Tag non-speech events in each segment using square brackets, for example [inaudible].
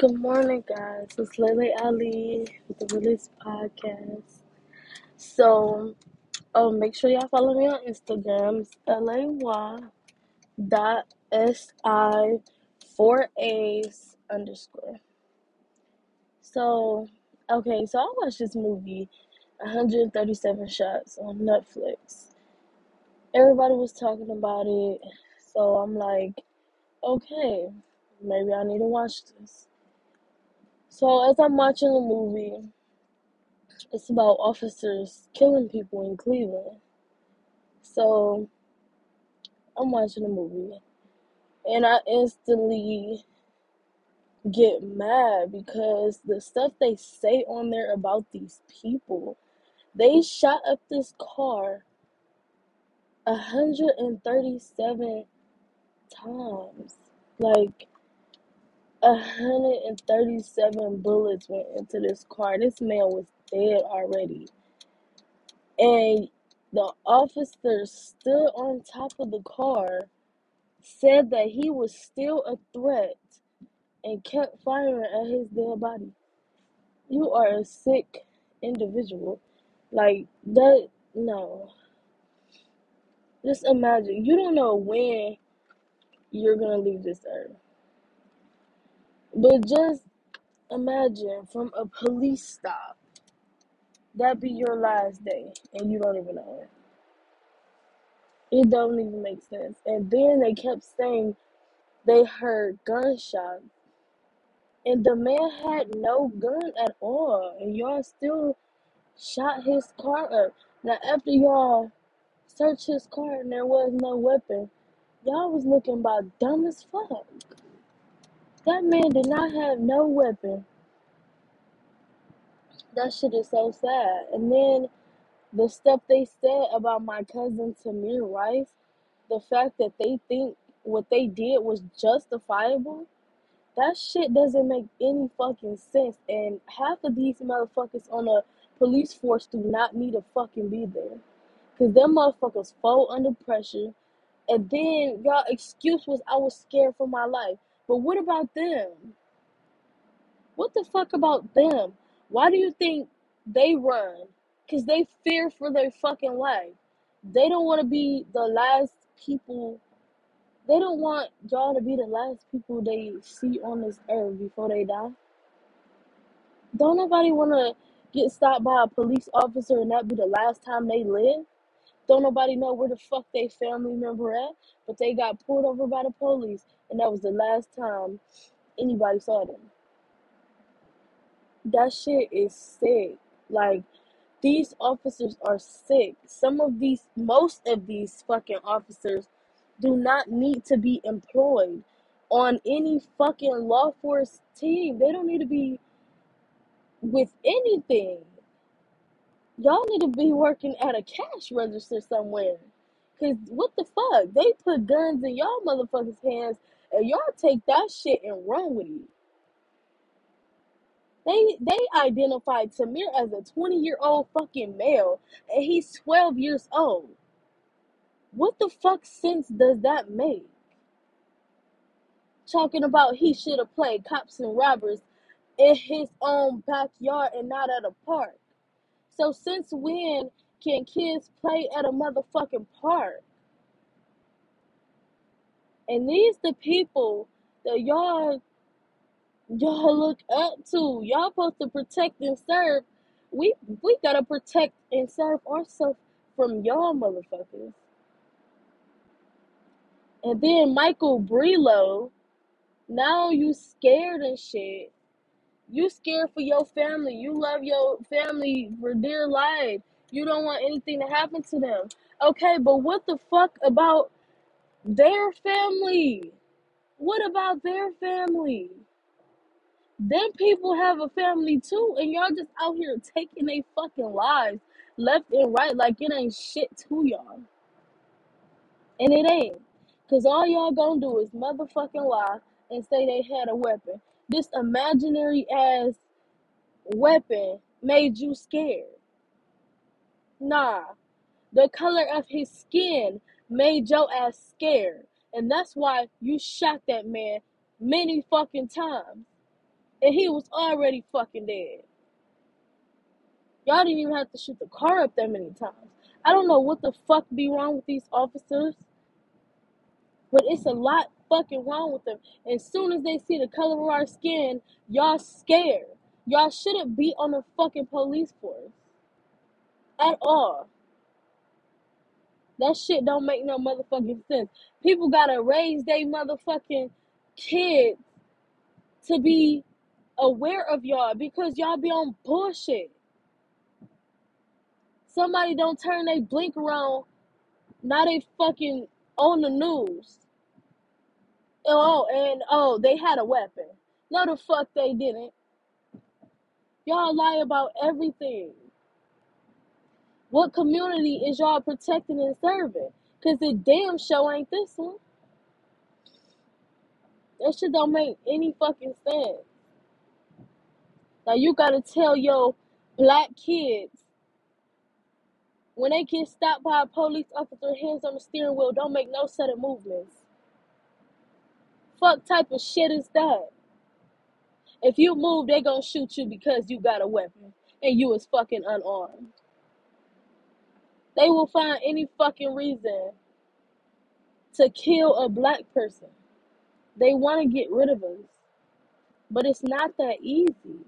Good morning, guys. It's Lily Ali with the Release Podcast. So, um, make sure y'all follow me on Instagram. It's L A Y dot S I four A's underscore. So, okay, so I watched this movie, 137 Shots on Netflix. Everybody was talking about it, so I'm like, okay, maybe I need to watch this. So, as I'm watching the movie, it's about officers killing people in Cleveland. So I'm watching the movie and I instantly get mad because the stuff they say on there about these people, they shot up this car 137 times. Like 137 bullets went into this car. This man was dead already. And the officer stood on top of the car, said that he was still a threat, and kept firing at his dead body. You are a sick individual. Like, that, no. Just imagine, you don't know when you're gonna leave this earth. But just imagine from a police stop, that be your last day, and you don't even know it. It don't even make sense. And then they kept saying they heard gunshots, and the man had no gun at all, and y'all still shot his car up. Now, after y'all searched his car and there was no weapon, y'all was looking about dumb as fuck. That man did not have no weapon. That shit is so sad. And then the stuff they said about my cousin Tamir Rice, the fact that they think what they did was justifiable, that shit doesn't make any fucking sense. And half of these motherfuckers on a police force do not need to fucking be there. Cause them motherfuckers fall under pressure. And then y'all excuse was I was scared for my life. But what about them? What the fuck about them? Why do you think they run? Cause they fear for their fucking life. They don't want to be the last people. They don't want y'all to be the last people they see on this earth before they die. Don't nobody want to get stopped by a police officer and that be the last time they live. Don't nobody know where the fuck they family member at, but they got pulled over by the police and that was the last time anybody saw them. That shit is sick. Like these officers are sick. Some of these, most of these fucking officers do not need to be employed on any fucking law force team. They don't need to be with anything. Y'all need to be working at a cash register somewhere. Cause what the fuck? They put guns in y'all motherfuckers' hands and y'all take that shit and run with it. They they identified Tamir as a 20 year old fucking male and he's 12 years old. What the fuck sense does that make? Talking about he should have played cops and robbers in his own backyard and not at a park. So since when can kids play at a motherfucking park? And these the people that y'all y'all [laughs] look up to. Y'all supposed to protect and serve. We we gotta protect and serve ourselves from y'all motherfuckers. And then Michael Brelo, now you scared and shit. You scared for your family. You love your family for dear life. You don't want anything to happen to them. Okay, but what the fuck about their family? What about their family? Them people have a family too, and y'all just out here taking their fucking lives left and right like it ain't shit to y'all. And it ain't. Cause all y'all gonna do is motherfucking lie and say they had a weapon. This imaginary ass weapon made you scared. Nah. The color of his skin made your ass scared. And that's why you shot that man many fucking times. and he was already fucking dead. Y'all didn't even have to shoot the car up that many times. I don't know what the fuck be wrong with these officers, but it's a lot fucking wrong with them. As soon as they see the color of our skin, y'all scared. Y'all shouldn't be on the fucking police force at all. That shit don't make no motherfucking sense. People gotta raise their motherfucking kids to be aware of y'all because y'all be on bullshit. Somebody don't turn they blink around, now they fucking on the news. Oh, and oh, they had a weapon. No, the fuck they didn't. Y'all lie about everything. What community is y'all protecting and serving? Cause the damn show ain't this one. That shit don't make any fucking sense. Now you gotta tell your black kids when they get stopped by a police officer, hands on the steering wheel, don't make no sudden movements. Fuck type of shit is that? If you move, they gonna shoot you because you got a weapon and you is fucking unarmed. They will find any fucking reason to kill a black person. They want to get rid of us, but it's not that easy.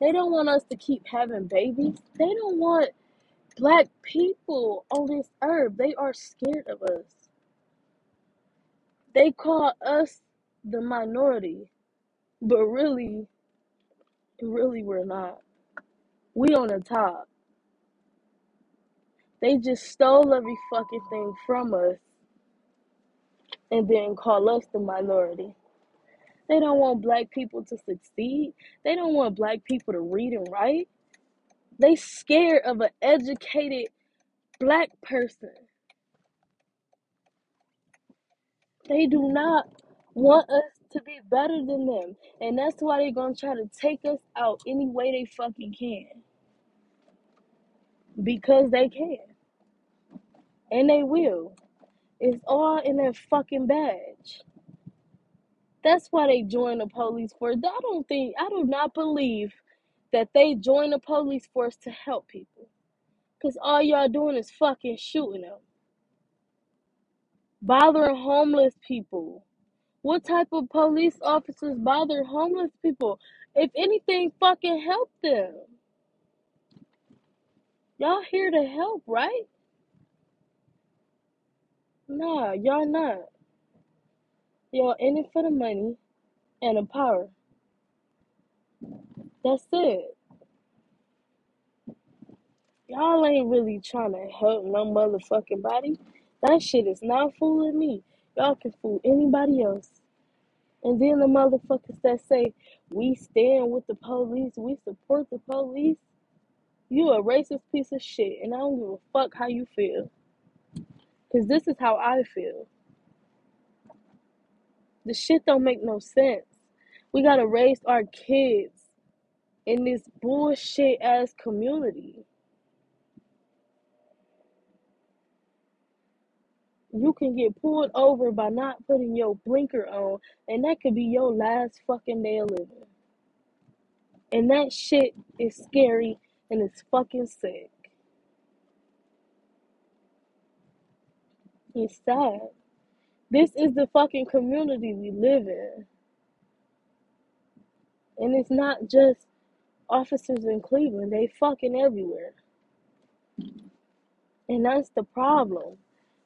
They don't want us to keep having babies. They don't want black people on this earth. They are scared of us. They call us the minority, but really, really, we're not. We on the top. They just stole every fucking thing from us and then call us the minority. They don't want black people to succeed. They don't want black people to read and write. They scared of an educated black person. They do not want us to be better than them. And that's why they're gonna try to take us out any way they fucking can. Because they can. And they will. It's all in their fucking badge. That's why they join the police force. I don't think I do not believe that they join the police force to help people. Cause all y'all doing is fucking shooting them. Bothering homeless people. What type of police officers bother homeless people? If anything, fucking help them. Y'all here to help, right? Nah, y'all not. Y'all in it for the money and the power. That's it. Y'all ain't really trying to help no motherfucking body. That shit is not fooling me. Y'all can fool anybody else. And then the motherfuckers that say we stand with the police, we support the police. You a racist piece of shit, and I don't give a fuck how you feel. Cause this is how I feel. The shit don't make no sense. We gotta raise our kids in this bullshit ass community. You can get pulled over by not putting your blinker on, and that could be your last fucking day of living. And that shit is scary and it's fucking sick. It's sad. This is the fucking community we live in. And it's not just officers in Cleveland, they fucking everywhere. And that's the problem.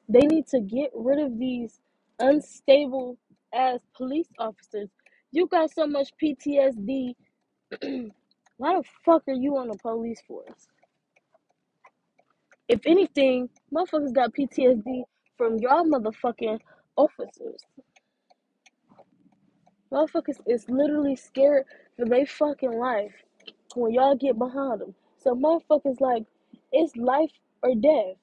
They need to get rid of these unstable ass police officers. You got so much PTSD. [clears throat] Why the fuck are you on the police force? If anything, motherfuckers got PTSD from y'all motherfucking officers. Motherfuckers is literally scared for their fucking life when y'all get behind them. So motherfuckers like it's life or death,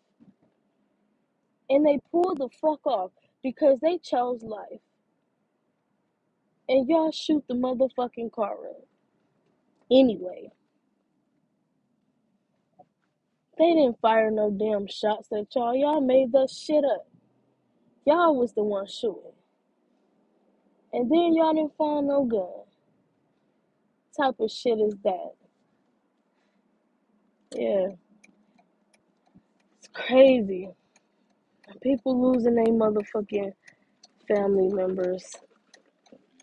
and they pull the fuck off because they chose life, and y'all shoot the motherfucking car up anyway. They didn't fire no damn shots at y'all. Y'all made that shit up. Y'all was the one shooting, and then y'all didn't find no gun. type of shit is that? Yeah, it's crazy. People losing their motherfucking family members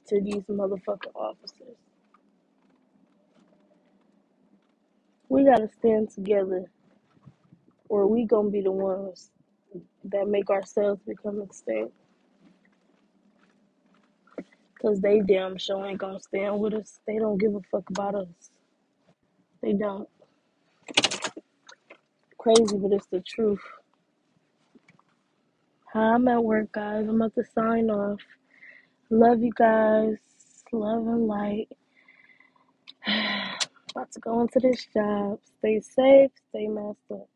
to these motherfucking officers. We gotta stand together, or we gonna be the ones that make ourselves become extinct. Cause they damn sure ain't gonna stand with us. They don't give a fuck about us. They don't. Crazy, but it's the truth. I'm at work, guys. I'm about to sign off. Love you guys. Love and light. [sighs] About to go into this job. Stay safe. Stay masked up.